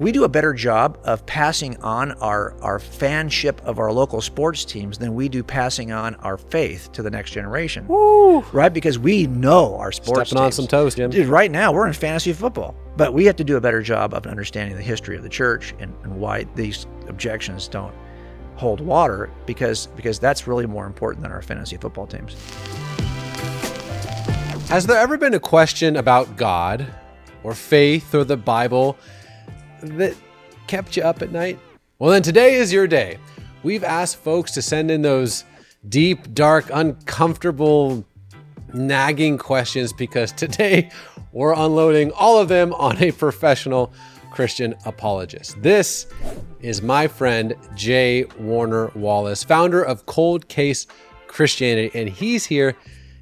We do a better job of passing on our, our fanship of our local sports teams than we do passing on our faith to the next generation. Woo! Right? Because we know our sports Stepping on some toes, Jim. Dude, right now we're in fantasy football. But we have to do a better job of understanding the history of the church and, and why these objections don't hold water because because that's really more important than our fantasy football teams. Has there ever been a question about God or faith or the Bible that kept you up at night? Well, then today is your day. We've asked folks to send in those deep, dark, uncomfortable, nagging questions because today we're unloading all of them on a professional Christian apologist. This is my friend J. Warner Wallace, founder of Cold Case Christianity, and he's here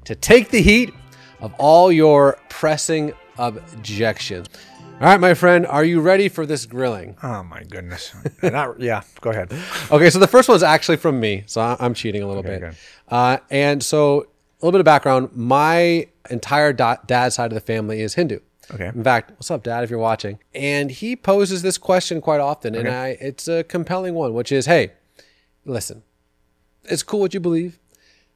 to take the heat of all your pressing objections. All right, my friend, are you ready for this grilling? Oh my goodness. Not, yeah, go ahead. Okay, so the first one's actually from me, so I'm cheating a little bit. good. Uh, and so, a little bit of background: my entire da- dad's side of the family is Hindu. Okay. In fact, what's up, Dad? If you're watching, and he poses this question quite often, and I, it's a compelling one, which is, "Hey, listen, it's cool what you believe,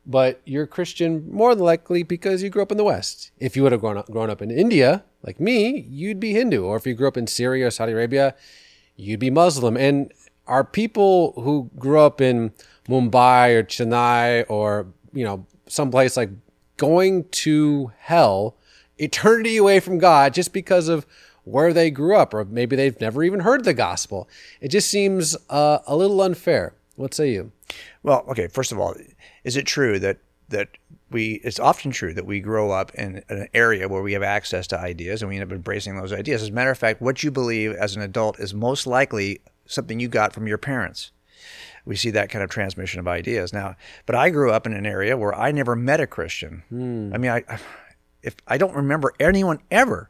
but you're Christian more than likely because you grew up in the West. If you would have grown up, grown up in India, like me, you'd be Hindu. Or if you grew up in Syria or Saudi Arabia, you'd be Muslim. And are people who grew up in Mumbai or Chennai or, you know, someplace like going to hell eternity away from God just because of where they grew up, or maybe they've never even heard the gospel? It just seems uh, a little unfair. What say you? Well, okay, first of all, is it true that that we it's often true that we grow up in an area where we have access to ideas and we end up embracing those ideas. As a matter of fact, what you believe as an adult is most likely something you got from your parents. We see that kind of transmission of ideas now. But I grew up in an area where I never met a Christian. I mean, I if I don't remember anyone ever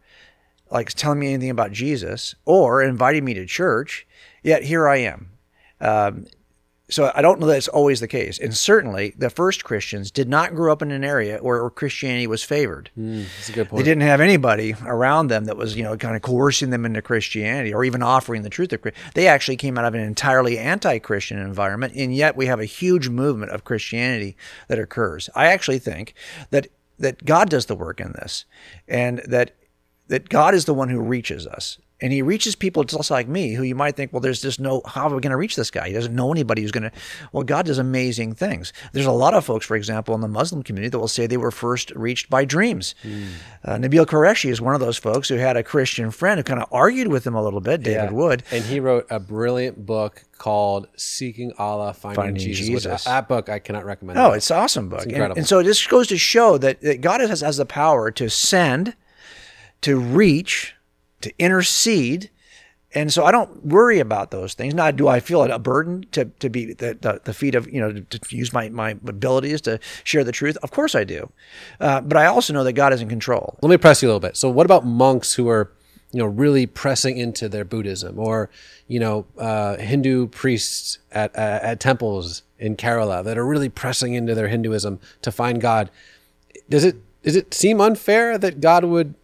like telling me anything about Jesus or inviting me to church, yet here I am. Um, so I don't know that it's always the case. And certainly the first Christians did not grow up in an area where Christianity was favored. Hmm, that's a good point. They didn't have anybody around them that was, you know, kind of coercing them into Christianity or even offering the truth of Christianity. They actually came out of an entirely anti-Christian environment, and yet we have a huge movement of Christianity that occurs. I actually think that that God does the work in this, and that that God is the one who reaches us. And he reaches people just like me, who you might think, well, there's just no, how are we going to reach this guy? He doesn't know anybody who's going to, well, God does amazing things. There's a lot of folks, for example, in the Muslim community that will say they were first reached by dreams. Uh, Nabil Qureshi is one of those folks who had a Christian friend who kind of argued with him a little bit, David Yeah. Wood. And he wrote a brilliant book called Seeking Allah, Finding, Finding Jesus. Jesus. that book I cannot recommend. Oh, it's an awesome book. And, incredible. and so this goes to show that, that God has, has the power to send, to reach, to intercede. And so I don't worry about those things. Now, do I feel a burden to, to be the, the, the feet of, you know, to, to use my, my abilities to share the truth? Of course I do. Uh, but I also know that God is in control. Let me press you a little bit. So, what about monks who are, you know, really pressing into their Buddhism, or you know, uh, Hindu priests at, at at temples in Kerala that are really pressing into their Hinduism to find God? Does it does it seem unfair that God would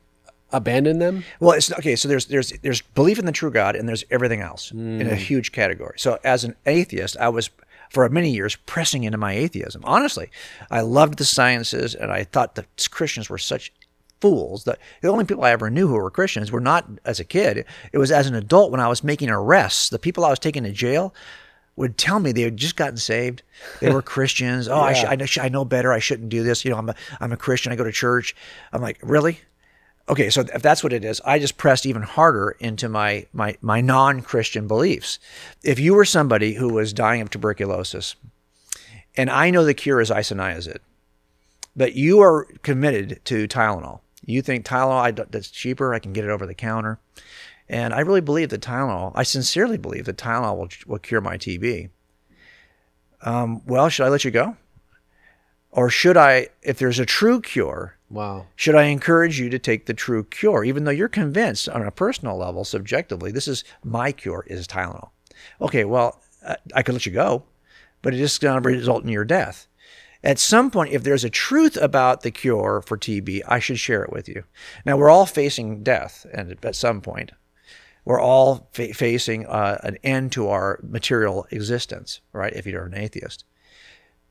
abandon them? Well, it's okay. So there's there's there's belief in the true God, and there's everything else in a hmm. huge category. So as an atheist, I was for many years pressing into my atheism. Honestly, I loved the sciences, and I thought that Christians were such fools that the only people I ever knew who were Christians were not as a kid. It was as an adult when I was making arrests. The people I was taking to jail would tell me they had just gotten saved. They were Christians. Oh, I, sh- I, know, I know better. I shouldn't do this. You know, I'm a, I'm a Christian. I go to church. I'm like, really? Okay, so if that's what it is, I just pressed even harder into my my my non-Christian beliefs. If you were somebody who was dying of tuberculosis, and I know the cure is isoniazid, but you are committed to Tylenol. You think Tylenol I, that's cheaper, I can get it over the counter. And I really believe that Tylenol, I sincerely believe that Tylenol will, will cure my TB. Um, well, should I let you go? Or should I, if there's a true cure, Wow. should I encourage you to take the true cure, even though you're convinced on a personal level, subjectively, this is my cure is Tylenol? Okay, well, I could let you go, but it is going to result in your death. At some point, if there's a truth about the cure for TB, I should share it with you. Now, we're all facing death and at some point. we're all fa- facing uh, an end to our material existence, right? If you're an atheist.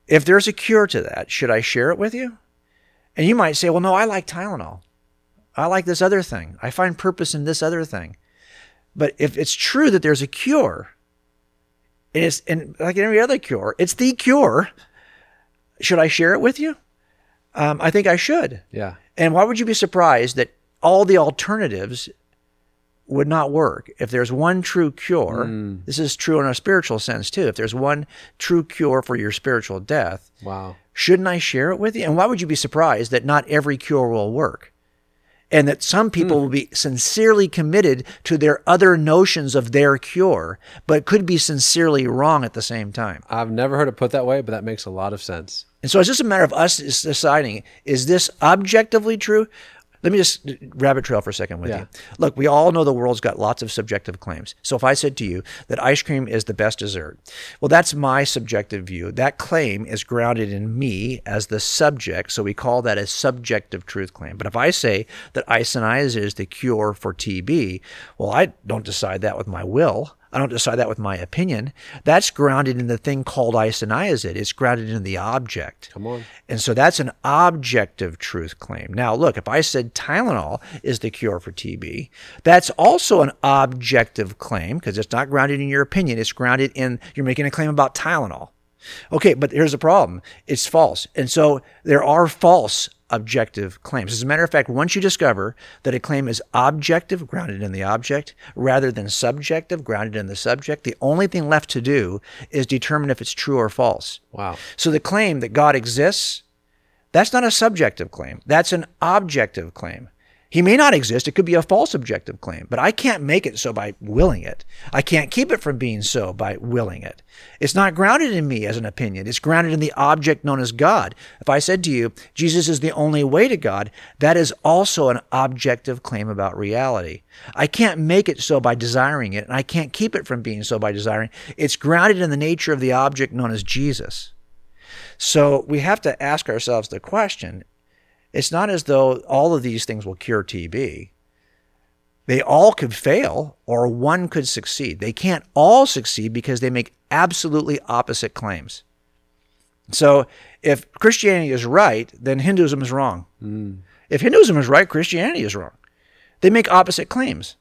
If there's a cure to that, should I share it with you? And you might say, well, no, I like Tylenol. I like this other thing. I find purpose in this other thing. But if it's true that there's a cure, and it's and like every other cure, it's the cure. Should I share it with you? Um, I think I should. Yeah. And why would you be surprised that all the alternatives would not work? If there's one true cure, hmm. this is true in a spiritual sense too. If there's one true cure for your spiritual death, Wow. shouldn't I share it with you? And why would you be surprised that not every cure will work? And that some people hmm. will be sincerely committed to their other notions of their cure, but could be sincerely wrong at the same time. I've never heard it put that way, but that makes a lot of sense. And so it's just a matter of us deciding is this objectively true? Let me just rabbit trail for a second with Yeah. you. Look, we all know the world's got lots of subjective claims. So if I said to you that ice cream is the best dessert, well, that's my subjective view. That claim is grounded in me as the subject. So we call that a subjective truth claim. But if I say that isoniazid is the cure for TB, well, I don't decide that with my will. I don't decide that with my opinion. That's grounded in the thing called isoniazid. It's grounded in the object. Come on. And so that's an objective truth claim. Now, look, if I said Tylenol is the cure for TB, that's also an objective claim because it's not grounded in your opinion. It's grounded in you're making a claim about Tylenol. Okay, but here's the problem it's false. And so there are false objective claims. As a matter of fact, once you discover that a claim is objective, grounded in the object, rather than subjective, grounded in the subject, the only thing left to do is determine if it's true or false. Wow. So the claim that God exists, that's not a subjective claim. That's an objective claim. He may not exist. It could be a false objective claim, but I can't make it so by willing it. I can't keep it from being so by willing it. It's not grounded in me as an opinion. It's grounded in the object known as God. If I said to you, Jesus is the only way to God, that is also an objective claim about reality. I can't make it so by desiring it, and I can't keep it from being so by desiring. It. It's grounded in the nature of the object known as Jesus. So we have to ask ourselves the question it's not as though all of these things will cure TB. They all could fail or one could succeed. They can't all succeed because they make absolutely opposite claims. So if Christianity is right, then Hinduism is wrong. Hmm. If Hinduism is right, Christianity is wrong. They make opposite claims.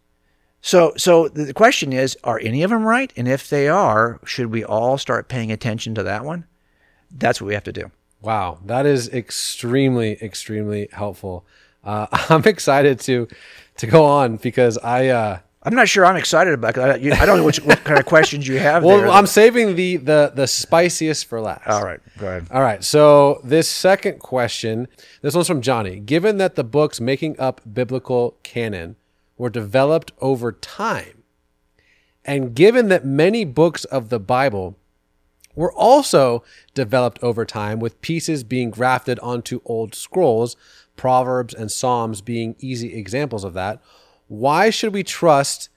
So, so the question is, are any of them right? And if they are, should we all start paying attention to that one? That's what we have to do. Wow, that is extremely, extremely helpful. Uh, I'm excited to to go on because I uh, I'm not sure I'm excited about. it. I, you- I don't know which, what kind of questions you have. well, there. I'm saving the the the spiciest for last. all right. Go ahead. All right. So this second question, this one's from Johnny. Given that the books making up biblical canon were developed over time, and given that many books of the Bible were also developed over time with pieces being grafted onto old scrolls, Proverbs and Psalms being easy examples of that, why should we trust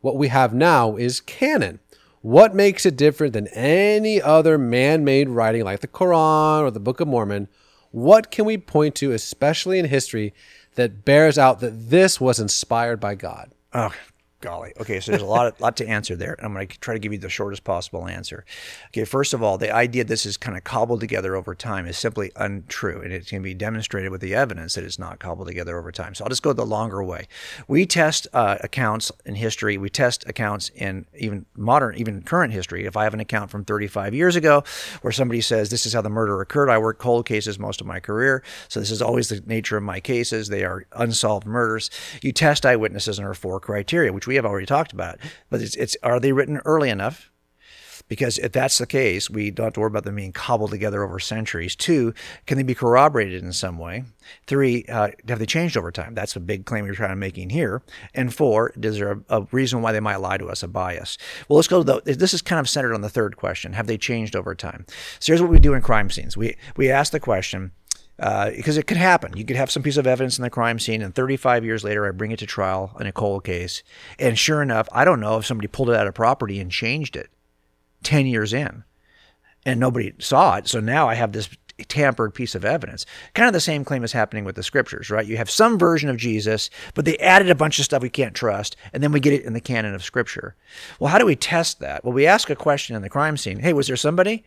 what we have now is canon? What makes it different than any other man made writing like the Quran or the Book of Mormon? What can we point to, especially in history, that bears out that this was inspired by God? Oh, golly. Okay, so there's a lot, lot to answer there. I'm going to try to give you the shortest possible answer. Okay, first of all, the idea this is kind of cobbled together over time is simply untrue, and it can be demonstrated with the evidence that it's not cobbled together over time. So I'll just go the longer way. We test uh, accounts in history. We test accounts in even modern, even current history. If I have an account from 35 years ago where somebody says this is how the murder occurred, I worked cold cases most of my career, so this is always the nature of my cases. They are unsolved murders. You test eyewitnesses under four criteria, which we have already talked about. But it's, it's are they written early enough? Because if that's the case, we don't have to worry about them being cobbled together over centuries. Two, can they be corroborated in some way? Three, uh, have they changed over time? That's a big claim you're trying to making here. And four, is there a, a reason why they might lie to us, a bias? Well, let's go to the. This is kind of centered on the third question: Have they changed over time? So here's what we do in crime scenes. We we ask the question uh, because it could happen. You could have some piece of evidence in the crime scene, and 35 years later, I bring it to trial in a cold case, and sure enough, I don't know if somebody pulled it out of property and changed it 10 years in, and nobody saw it. So now I have this tampered piece of evidence. Kind of the same claim is happening with the scriptures, right? You have some version of Jesus, but they added a bunch of stuff we can't trust, and then we get it in the canon of scripture. Well, how do we test that? Well, we ask a question in the crime scene. Hey, was there somebody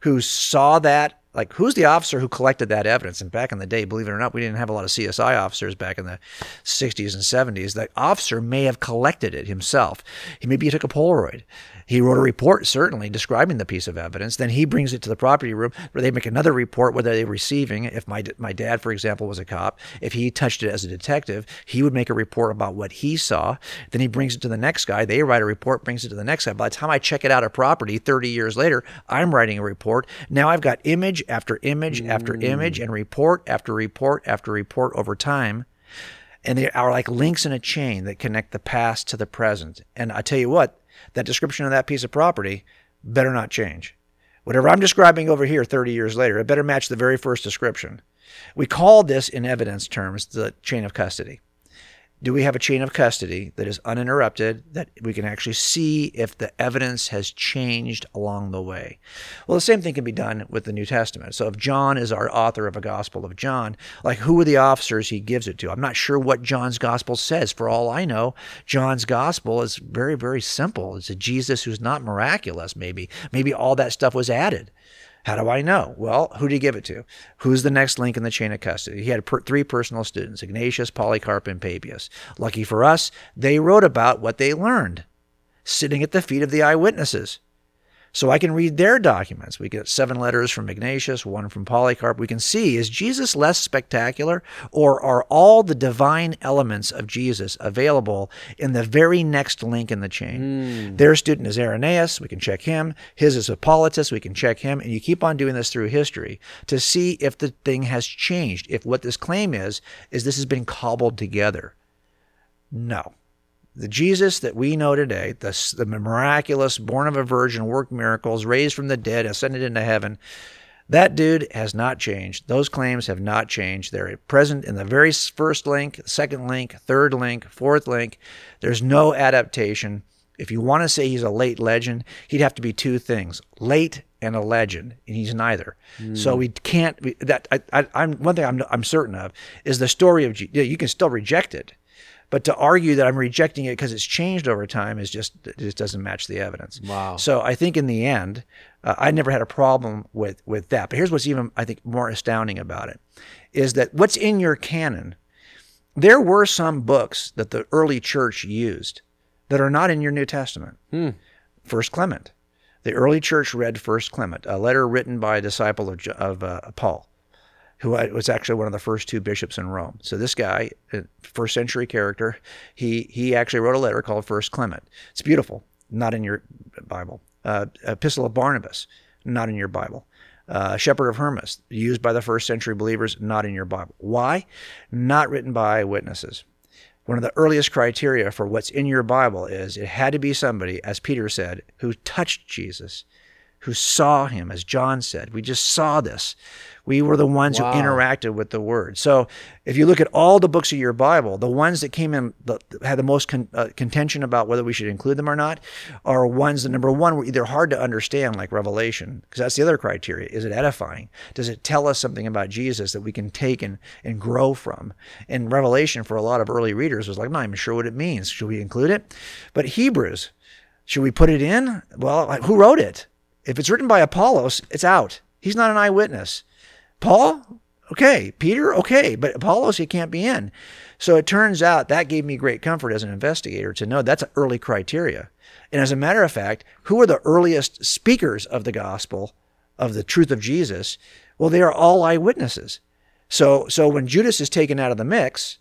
who saw that like who's the officer who collected that evidence and back in the day believe it or not we didn't have a lot of csi officers back in the 60s and 70s the officer may have collected it himself he maybe he took a polaroid he wrote a report, certainly, describing the piece of evidence. Then he brings it to the property room where they make another report, whether they're receiving. If my, my dad, for example, was a cop, if he touched it as a detective, he would make a report about what he saw. Then he brings it to the next guy. They write a report, brings it to the next guy. By the time I check it out of property 30 years later, I'm writing a report. Now I've got image after image mm. after image and report after report after report over time and they are like links in a chain that connect the past to the present. And I tell you what, that description of that piece of property better not change. Whatever I'm describing over here 30 years later, it better match the very first description. We call this, in evidence terms, the chain of custody do we have a chain of custody that is uninterrupted, that we can actually see if the evidence has changed along the way? Well, the same thing can be done with the New Testament. So if John is our author of a Gospel of John, like who are the officers he gives it to? I'm not sure what John's Gospel says. For all I know, John's Gospel is very, very simple. It's a Jesus who's not miraculous, maybe. Maybe all that stuff was added. How do I know? Well, who did he give it to? Who's the next link in the chain of custody? He had per- three personal students Ignatius, Polycarp, and Papias. Lucky for us, they wrote about what they learned, sitting at the feet of the eyewitnesses. So I can read their documents. We get seven letters from Ignatius, one from Polycarp. We can see is Jesus less spectacular, or are all the divine elements of Jesus available in the very next link in the chain? Mm. Their student is Irenaeus. We can check him. His is Hippolytus. We can check him. And you keep on doing this through history to see if the thing has changed. If what this claim is, is this has been cobbled together. No. The Jesus that we know today, the, the miraculous, born of a virgin, worked miracles, raised from the dead, ascended into heaven, that dude has not changed. Those claims have not changed. They're present in the very first link, second link, third link, fourth link. There's no adaptation. If you want to say he's a late legend, he'd have to be two things late and a legend, and he's neither. Mm. So we can't. That I, am one thing I'm, I'm certain of is the story of. You can still reject it, but to argue that I'm rejecting it because it's changed over time is just it just doesn't match the evidence. Wow. So I think in the end, uh, I never had a problem with with that. But here's what's even I think more astounding about it is that what's in your canon. There were some books that the early church used that are not in your New Testament. Hmm. First Clement. The early church read First Clement, a letter written by a disciple of, of uh, Paul who was actually one of the first two bishops in Rome. So this guy, first century character, he he actually wrote a letter called First Clement. It's beautiful, not in your Bible. Uh, Epistle of Barnabas, not in your Bible. Uh, Shepherd of Hermas, used by the first century believers, not in your Bible. Why? Not written by witnesses. One of the earliest criteria for what's in your Bible is it had to be somebody, as Peter said, who touched Jesus, who saw him, as John said. We just saw this. We were the ones wow. who interacted with the word. So if you look at all the books of your Bible, the ones that came in the, had the most con, uh, contention about whether we should include them or not are ones that number one were either hard to understand, like Revelation, because that's the other criteria. Is it edifying? Does it tell us something about Jesus that we can take and, and grow from? And Revelation, for a lot of early readers, was like, I'm not even sure what it means. Should we include it? But Hebrews, should we put it in? Well, who wrote it? If it's written by Apollos, it's out. He's not an eyewitness. Paul, okay. Peter, okay. But Apollos, he can't be in. So it turns out that gave me great comfort as an investigator to know that's an early criteria. And as a matter of fact, who are the earliest speakers of the gospel, of the truth of Jesus? Well, they are all eyewitnesses. So, so when Judas is taken out of the mix,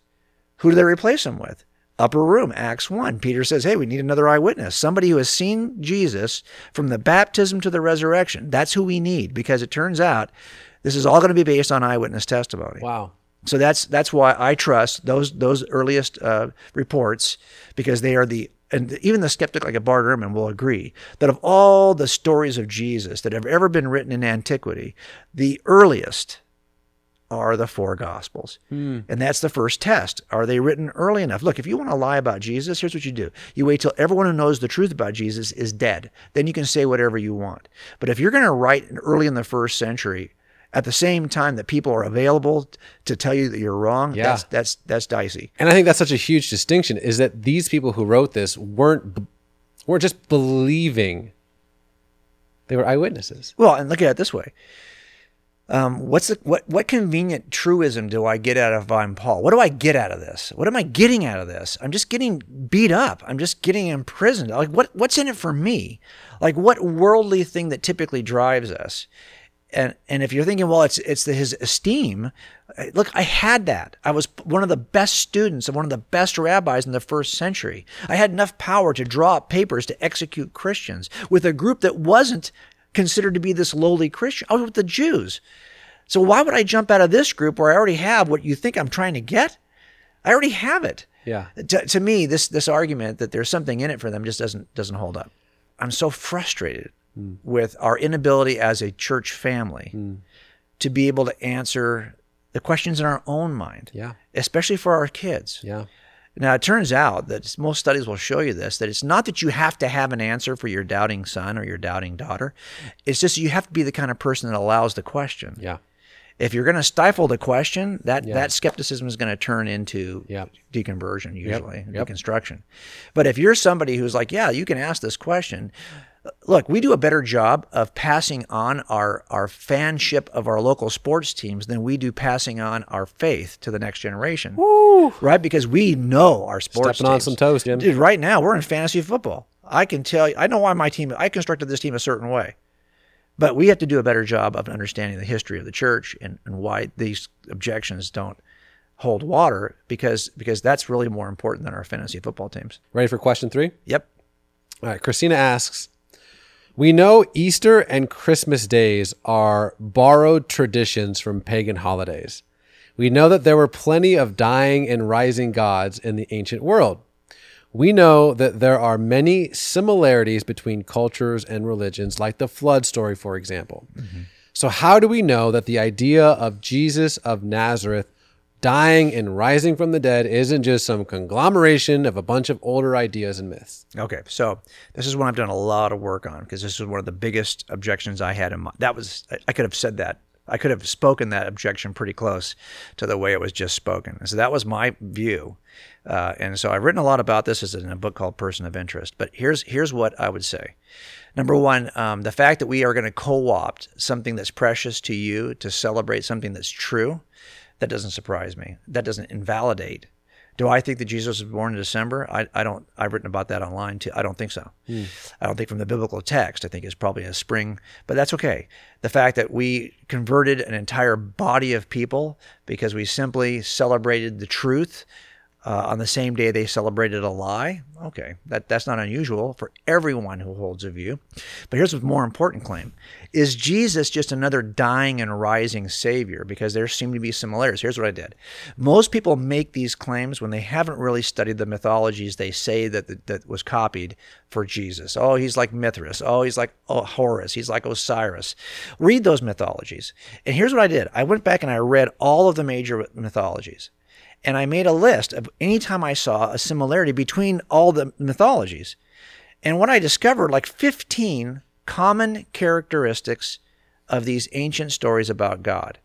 who do they replace him with? Upper room, Acts 1. Peter says, Hey, we need another eyewitness, somebody who has seen Jesus from the baptism to the resurrection. That's who we need because it turns out this is all going to be based on eyewitness testimony. Wow. So that's that's why I trust those those earliest uh, reports because they are the and even the skeptic like a Bart Ehrman will agree that of all the stories of Jesus that have ever been written in antiquity, the earliest are the four gospels. Hmm. And that's the first test. Are they written early enough? Look, if you want to lie about Jesus, here's what you do. You wait till everyone who knows the truth about Jesus is dead. Then you can say whatever you want. But if you're going to write early in the first century at the same time that people are available to tell you that you're wrong, Yeah. that's that's that's dicey. And I think that's such a huge distinction is that these people who wrote this weren't weren't just believing they were eyewitnesses. Well, and look at it this way. Um, what's the, what what convenient truism do I get out of I'm Paul? What do I get out of this? What am I getting out of this? I'm just getting beat up. I'm just getting imprisoned. Like what what's in it for me? Like what worldly thing that typically drives us? And and if you're thinking, well, it's it's the, his esteem. uh, Look, I had that. I was one of the best students of one of the best rabbis in the first century. I had enough power to draw up papers to execute Christians with a group that wasn't considered to be this lowly Christian. I was with the Jews. So why would I jump out of this group where I already have what you think I'm trying to get? I already have it. Yeah. To, to me, this this argument that there's something in it for them just doesn't doesn't hold up. I'm so frustrated hmm. with our inability as a church family hmm. to be able to answer the questions in our own mind, Yeah. especially for our kids. Yeah. Now, it turns out that most studies will show you this that it's not that you have to have an answer for your doubting son or your doubting daughter. It's just you have to be the kind of person that allows the question. Yeah. If you're going to stifle the question, that, that skepticism is going to turn into Yep. deconversion, usually, Yep. deconstruction. But if you're somebody who's like, yeah, you can ask this question, look, we do a better job of passing on our, our fanship of our local sports teams than we do passing on our faith to the next generation. Right? Because we know our sports Stepping on some toes, Jim. Dude, right now we're in fantasy football. I can tell you, I know why my team, I constructed this team a certain way. But we have to do a better job of understanding the history of the church and, and why these objections don't hold water because because that's really more important than our fantasy football teams. Ready for question three? Yep. All right. Christina asks We know Easter and Christmas days are borrowed traditions from pagan holidays. We know that there were plenty of dying and rising gods in the ancient world. We know that there are many similarities between cultures and religions, like the flood story, for example. Mm-hmm. So, how do we know that the idea of Jesus of Nazareth dying and rising from the dead isn't just some conglomeration of a bunch of older ideas and myths? Okay, so this is one I've done a lot of work on because this is one of the biggest objections I had in my. That was I- could have said that. I could have spoken that objection pretty close to the way it was just spoken. So that was my view, uh, and so I've written a lot about this. In a book called Person of Interest. But here's here's what I would say. Number one, um, the fact that we are going to co-opt something that's precious to you to celebrate something that's true, that doesn't surprise me. That doesn't invalidate do I think that Jesus was born in December? I, I don't. I've written about that online too. I don't think so. Hmm. I don't think from the biblical text. I think it's probably a spring, but that's okay. The fact that we converted an entire body of people because we simply celebrated the truth uh, on the same day they celebrated a lie. Okay, that that's not unusual for everyone who holds a view. But here's a more important claim: Is Jesus just another dying and rising Savior? Because there seem to be similarities. Here's what I did: Most people make these claims when they haven't really studied the mythologies they say that that, that was copied for Jesus. Oh, he's like Mithras. Oh, he's like oh, Horus. He's like Osiris. Read those mythologies. And here's what I did: I went back and I read all of the major mythologies and I made a list of any time I saw a similarity between all the mythologies. And what I discovered, like 15 common characteristics of these ancient stories about God.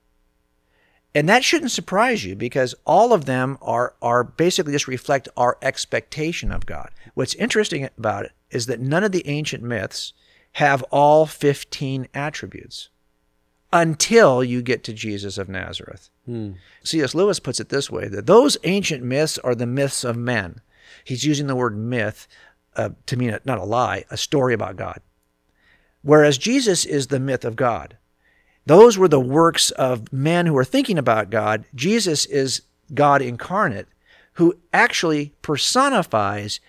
And that shouldn't surprise you because all of them are, are basically just reflect our expectation of God. What's interesting about it is that none of the ancient myths have all 15 attributes until you get to Jesus of Nazareth. C.S. Lewis puts it this way that those ancient myths are the myths of men. He's using the word myth uh, to mean a, not a lie, a story about God. Whereas Jesus is the myth of God. Those were the works of men who were thinking about God. Jesus is God incarnate who actually personifies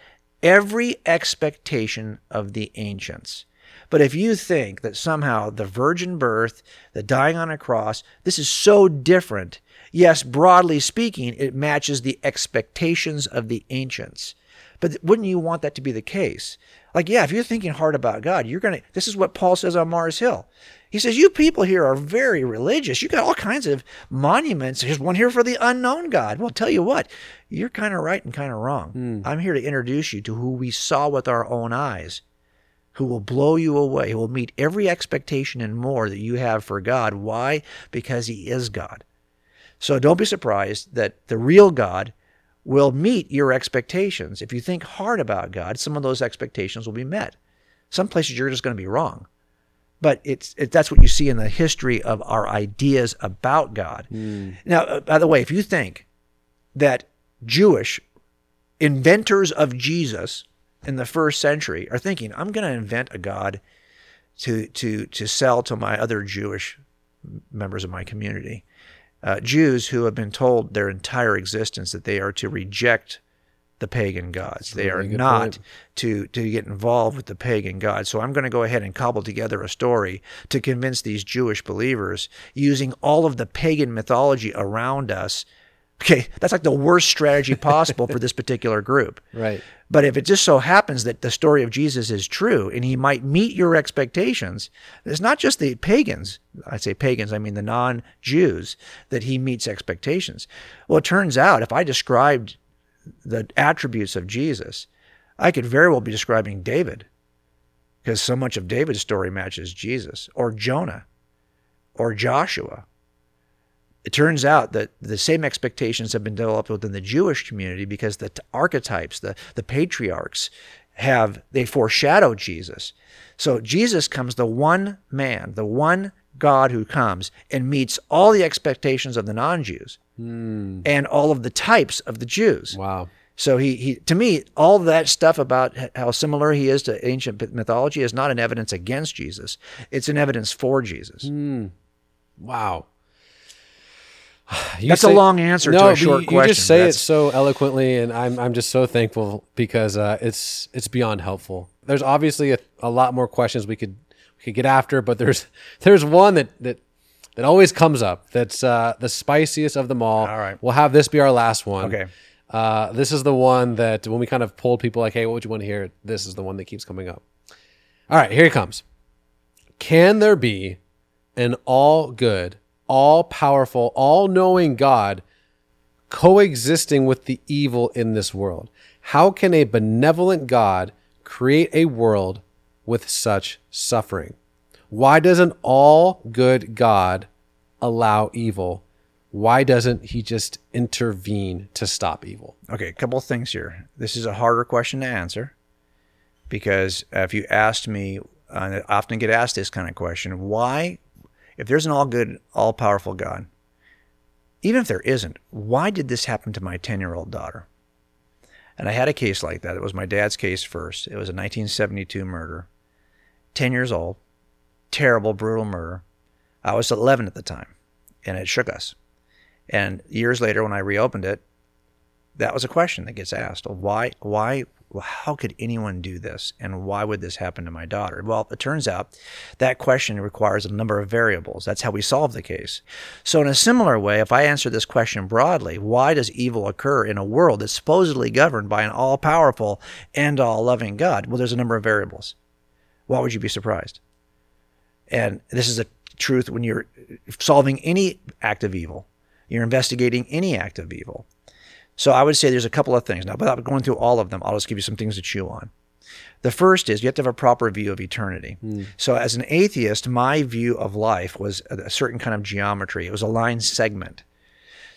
every expectation of the ancients. But if you think that somehow the virgin birth, the dying on a cross, this is so different, yes, broadly speaking, it matches the expectations of the ancients. But wouldn't you want that to be the case? Like, yeah, if you're thinking hard about God, you're going to, this is what Paul says on Mars Hill. He says, You people here are very religious. You got all kinds of monuments. There's one here for the unknown God. Well, tell you what, you're kind of right and kind of wrong. Hmm. I'm here to introduce you to who we saw with our own eyes who will blow you away, who will meet every expectation and more that you have for God. Why? Because he is God. So don't be surprised that the real God will meet your expectations. If you think hard about God, some of those expectations will be met. Some places you're just going to be wrong. But it's it, that's what you see in the history of our ideas about God. Mm. Now, uh, by the way, if you think that Jewish inventors of Jesus in the first century are thinking, I'm going to invent a God to to to sell to my other Jewish members of my community, uh, Jews who have been told their entire existence that they are to reject the pagan gods. They are not to to get involved with the pagan gods. So I'm going to go ahead and cobble together a story to convince these Jewish believers using all of the pagan mythology around us. Okay, that's like the worst strategy possible for this particular group. Right. But if it just so happens that the story of Jesus is true and he might meet your expectations, it's not just the pagans, I say pagans, I mean the non Jews, that he meets expectations. Well, it turns out if I described the attributes of Jesus, I could very well be describing David because so much of David's story matches Jesus, or Jonah, or Joshua, it turns out that the same expectations have been developed within the Jewish community because the t- archetypes, the, the patriarchs, have they foreshadow Jesus. So Jesus comes the one man, the one God who comes and meets all the expectations of the non-Jews mm. and all of the types of the Jews. Wow. So he, he to me, all that stuff about how similar he is to ancient mythology is not an evidence against Jesus. It's an evidence for Jesus. Mm. Wow. You That's say, a long answer no, to a short you, question. You just say That's, it so eloquently, and I'm I'm just so thankful because uh, it's it's beyond helpful. There's obviously a, a lot more questions we could we could get after, but there's there's one that that that always comes up. That's uh, the spiciest of them all. All right, we'll have this be our last one. Okay. Uh, this is the one that when we kind of polled people like, hey, what would you want to hear? This is the one that keeps coming up. All right, here it comes. Can there be an all good all powerful, all knowing God coexisting with the evil in this world? How can a benevolent God create a world with such suffering? Why doesn't all good God allow evil? Why doesn't he just intervene to stop evil? Okay, a couple of things here. This is a harder question to answer because if you asked me, I often get asked this kind of question why if there's an all good, all powerful God, even if there isn't, why did this happen to my 10 year old daughter? And I had a case like that. It was my dad's case first. It was a 1972 murder. 10 years old, terrible, brutal murder. I was 11 at the time, and it shook us. And years later, when I reopened it, that was a question that gets asked. Why, why, how could anyone do this? And why would this happen to my daughter? Well, it turns out that question requires a number of variables. That's how we solve the case. So, in a similar way, if I answer this question broadly, why does evil occur in a world that's supposedly governed by an all powerful and all loving God? Well, there's a number of variables. Why would you be surprised? And this is a truth when you're solving any act of evil, you're investigating any act of evil. So I would say there's a couple of things. Now, without going through all of them, I'll just give you some things to chew on. The first is you have to have a proper view of eternity. Mm. So, as an atheist, my view of life was a certain kind of geometry. It was a line segment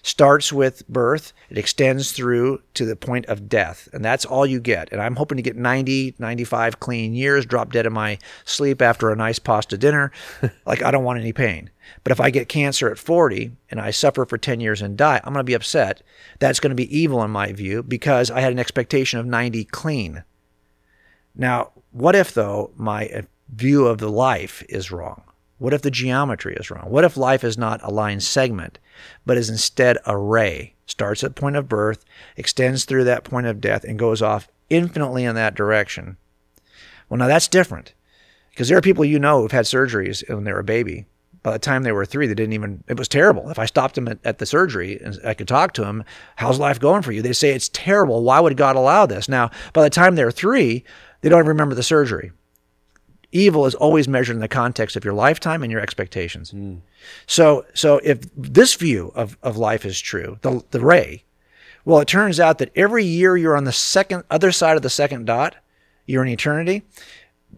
starts with birth, it extends through to the point of death, and that's all you get. And I'm hoping to get 90, 95 clean years, drop dead in my sleep after a nice pasta dinner. like, I don't want any pain. But if I get cancer at 40 and I suffer for 10 years and die, I'm going to be upset. That's going to be evil in my view because I had an expectation of 90 clean. Now, what if, though, my uh, view of the life is wrong? What if the geometry is wrong? What if life is not a line segment, but is instead a ray? Starts at point of birth, extends through that point of death, and goes off infinitely in that direction. Well, now that's different because there are people you know who've had surgeries when they were a baby. By the time they were three, they didn't even, it was terrible. If I stopped them at, at the surgery and I could talk to them, how's life going for you? They say it's terrible. Why would God allow this? Now, by the time they're three, they don't remember the surgery evil is always measured in the context of your lifetime and your expectations. Mm. So, so if this view of, of life is true, the, the ray, well, it turns out that every year you're on the second other side of the second dot, you're in eternity.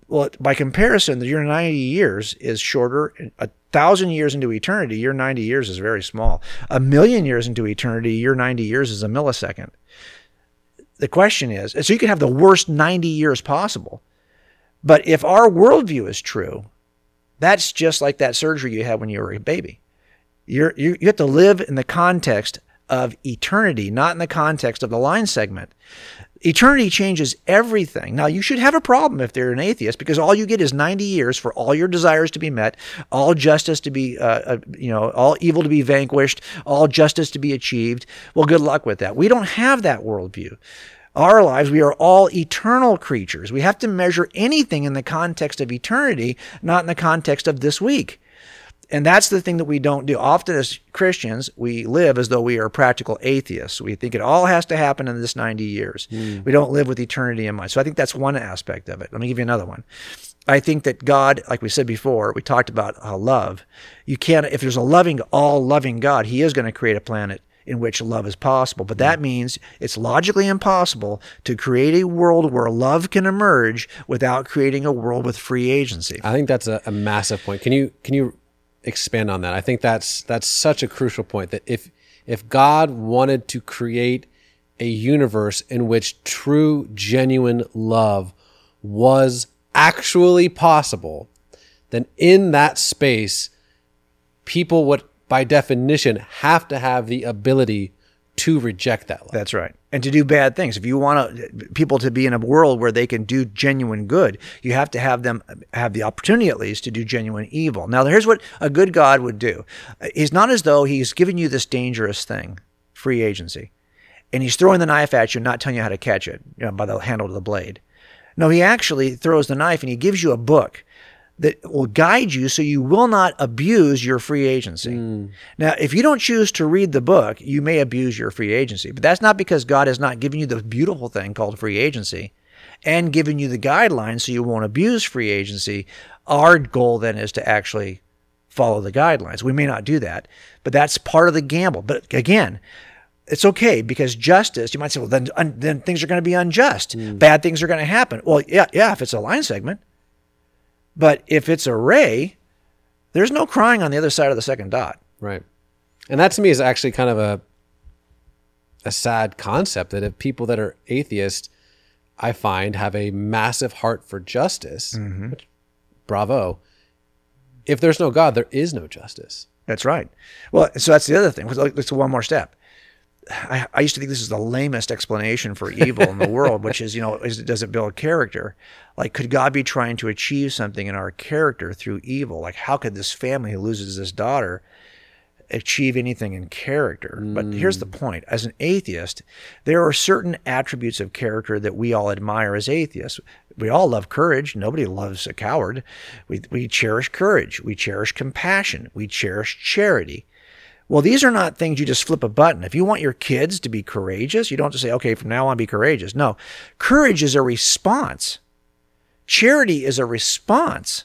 Well, by comparison, your 90 years is shorter. A thousand years into eternity, your 90 years is very small. A million years into eternity, your 90 years is a millisecond. The question is so you can have the worst 90 years possible. But if our worldview is true, that's just like that surgery you had when you were a baby. You're, you, you have to live in the context of eternity, not in the context of the line segment. Eternity changes everything. Now, you should have a problem if they're an atheist because all you get is 90 years for all your desires to be met, all justice to be, uh, uh, you know, all evil to be vanquished, all justice to be achieved. Well, good luck with that. We don't have that worldview. Our lives, we are all eternal creatures. We have to measure anything in the context of eternity, not in the context of this week and that's the thing that we don't do. Often as Christians, we live as though we are practical atheists. We think it all has to happen in this 90 years. Mm. We don't live with eternity in mind. So I think that's one aspect of it. Let me give you another one. I think that God, like we said before, we talked about uh, love. You can't, if there's a loving, all loving God, He is going to create a planet in which love is possible. But that means it's logically impossible to create a world where love can emerge without creating a world with free agency. I think that's a, a massive point. Can you can you expand on that. I think that's that's such a crucial point that if if God wanted to create a universe in which true genuine love was actually possible, then in that space people would by definition have to have the ability to reject that love. That's right. And to do bad things. If you want to, people to be in a world where they can do genuine good, you have to have them have the opportunity at least to do genuine evil. Now, here's what a good God would do. He's not as though he's giving you this dangerous thing, free agency, and he's throwing the knife at you, and not telling you how to catch it you know, by the handle of the blade. No, he actually throws the knife and he gives you a book that will guide you so you will not abuse your free agency. Mm. Now, if you don't choose to read the book, you may abuse your free agency, but that's not because God has not given you the beautiful thing called free agency and given you the guidelines so you won't abuse free agency. Our goal then is to actually follow the guidelines. We may not do that, but that's part of the gamble. But again, it's okay because justice, you might say, well, then, then things are going to be unjust. Mm. Bad things are going to happen. Well, yeah, yeah, if it's a line segment. But if it's a ray, there's no crying on the other side of the second dot. Right. And that to me is actually kind of a a sad concept that if people that are atheists, I find, have a massive heart for justice, mm-hmm. which, bravo. If there's no God, there is no justice. That's right. Well, so that's the other thing. Let's go one more step. I, I, used to think this is the lamest explanation for evil in the world, which is, you know, is, does it build character? Like, could God be trying to achieve something in our character through evil? Like, how could this family who loses this daughter achieve anything in character? Mm. But here's the point as an atheist, there are certain attributes of character that we all admire as atheists. We all love courage. Nobody loves a coward. We, we cherish courage. We cherish compassion. We cherish charity. Well, these are not things you just flip a button. If you want your kids to be courageous, you don't just say, okay, from now on, be courageous. No, courage is a response. Charity is a response.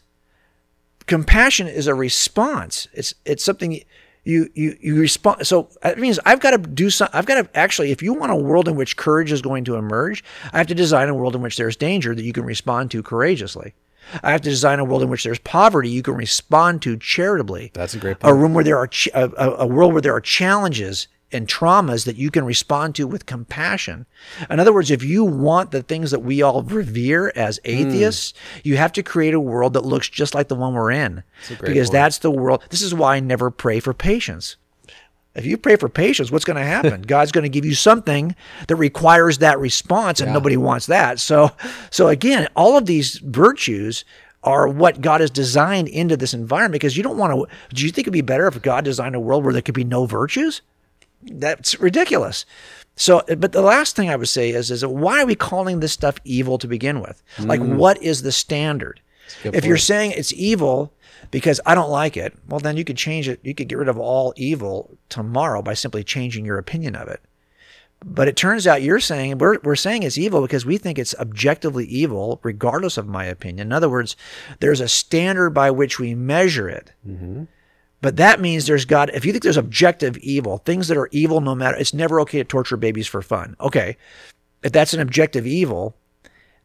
Compassion is a response. It's it's something you you you respond. So that means I've got to do some. I've got to actually, if you want a world in which courage is going to emerge, I have to design a world in which there's danger that you can respond to courageously. I have to design a world in which there's poverty you can respond to charitably. That's a great point. A room where there are ch- a, a world where there are challenges and traumas that you can respond to with compassion. In other words, if you want the things that we all revere as hmm. atheists, mm. you have to create a world that looks just like the one we're in. That's because point. that's the world. This is why I never pray for patience. If you pray for patience, what's going to happen? God's going to give you something that requires that response, and yeah. nobody wants that. So, so again, all of these virtues are what God has designed into this environment because you don't want to. Do you think it'd be better if God designed a world where there could be no virtues? That's ridiculous. So, but the last thing I would say is, is why are we calling this stuff evil to begin with? Like, mm. what is the standard? If point. you're saying it's evil, because I don't like it, well, then you could change it. You could get rid of all evil tomorrow by simply changing your opinion of it. But it turns out you're saying we're, we're saying it's evil because we think it's objectively evil, regardless of my opinion. In other words, there's a standard by which we measure it. Mm-hmm. But that means there's God. if you think there's objective evil, things that are evil no matter, it's never okay to torture babies for fun. Okay. If that's an objective evil,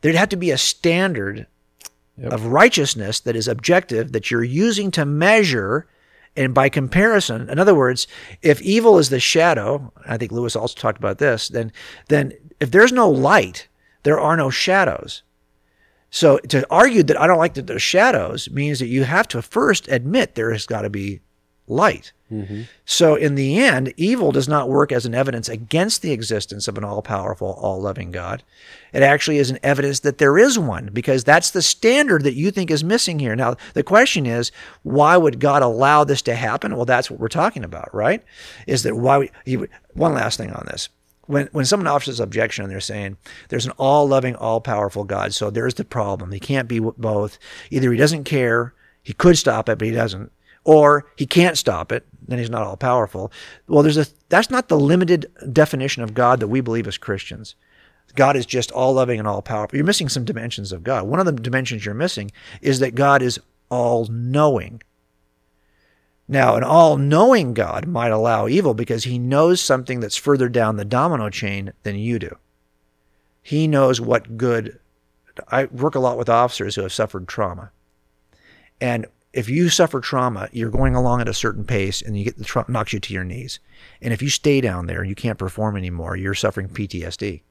there'd have to be a standard of righteousness that is objective that you're using to measure and by comparison in other words if evil is the shadow i think lewis also talked about this then then if there's no light there are no shadows. So to argue that i don't like that there's shadows means that you have to first admit there has got to be light mm-hmm. so, in the end, evil does not work as an evidence against the existence of an all powerful, all loving God. It actually is an evidence that there is one, because that's the standard that you think is missing here. Now, the question is, why would God allow this to happen? Well, that's what we're talking about, right? Is that why would, he would, one last thing on this. When, when someone offers this objection and they're saying there's an all loving, all powerful God, so there's the problem. He can't be both. Either he doesn't care, he could stop it, but he doesn't, or he can't stop it, then he's not all powerful. Well, there's a that's not the limited definition of God that we believe as Christians. God is just all loving and all powerful. You're missing some dimensions of God. One of the dimensions you're missing is that God is all knowing. Now, an all knowing God might allow evil because he knows something that's further down the domino chain than you do. He knows what good. I work a lot with officers who have suffered trauma. And if you suffer trauma, you're going along at a certain pace and you get the trauma knocks you to your knees. And if you stay down there and you can't perform anymore, you're suffering PTSD.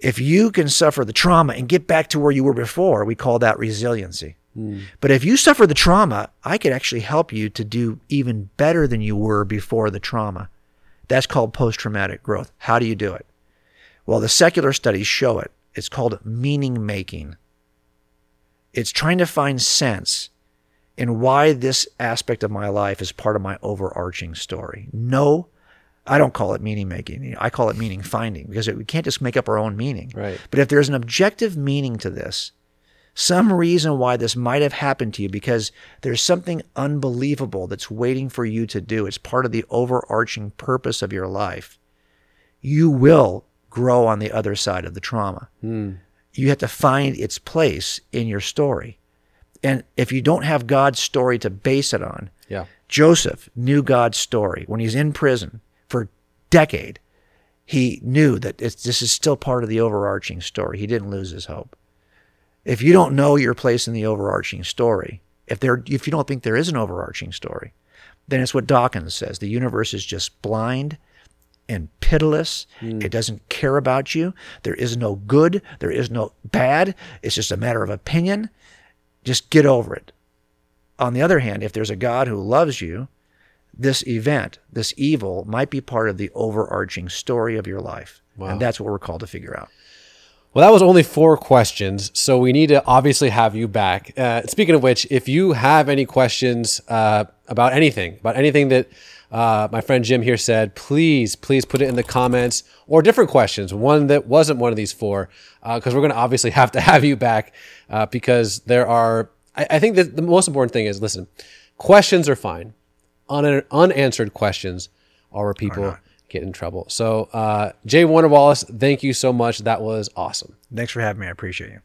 If you can suffer the trauma and get back to where you were before, we call that resiliency. Mm. But if you suffer the trauma, I could actually help you to do even better than you were before the trauma. That's called post traumatic growth. How do you do it? Well, the secular studies show it. It's called meaning making. It's trying to find sense in why this aspect of my life is part of my overarching story. No, I don't call it meaning making. I call it meaning finding because we can't just make up our own meaning. Right. But if there's an objective meaning to this, some reason why this might have happened to you because there's something unbelievable that's waiting for you to do. It's part of the overarching purpose of your life. You will grow on the other side of the trauma. Hmm. You have to find its place in your story. And if you don't have God's story to base it on, Yeah. Joseph knew God's story when he's in prison for a decade. He knew that it's, this is still part of the overarching story. He didn't lose his hope. If you don't know your place in the overarching story, if there, if you don't think there is an overarching story, then it's what Dawkins says: the universe is just blind and pitiless. Hmm. It doesn't care about you. There is no good. There is no bad. It's just a matter of opinion. Just get over it. On the other hand, if there's a God who loves you, this event, this evil, might be part of the overarching story of your life. Wow. And that's what we're called to figure out. Well, that was only four questions, so we need to obviously have you back. Uh, speaking of which, if you have any questions uh, about anything, about anything that uh, my friend Jim here said, please, please put it in the comments or different questions, one that wasn't one of these four, because we're going to obviously have to have you back uh, because there are. I, I think that the most important thing is listen, questions are fine, Un- unanswered questions are where people get in trouble. So, uh, J. Warner Wallace, thank you so much. That was awesome. Thanks for having me. I appreciate you.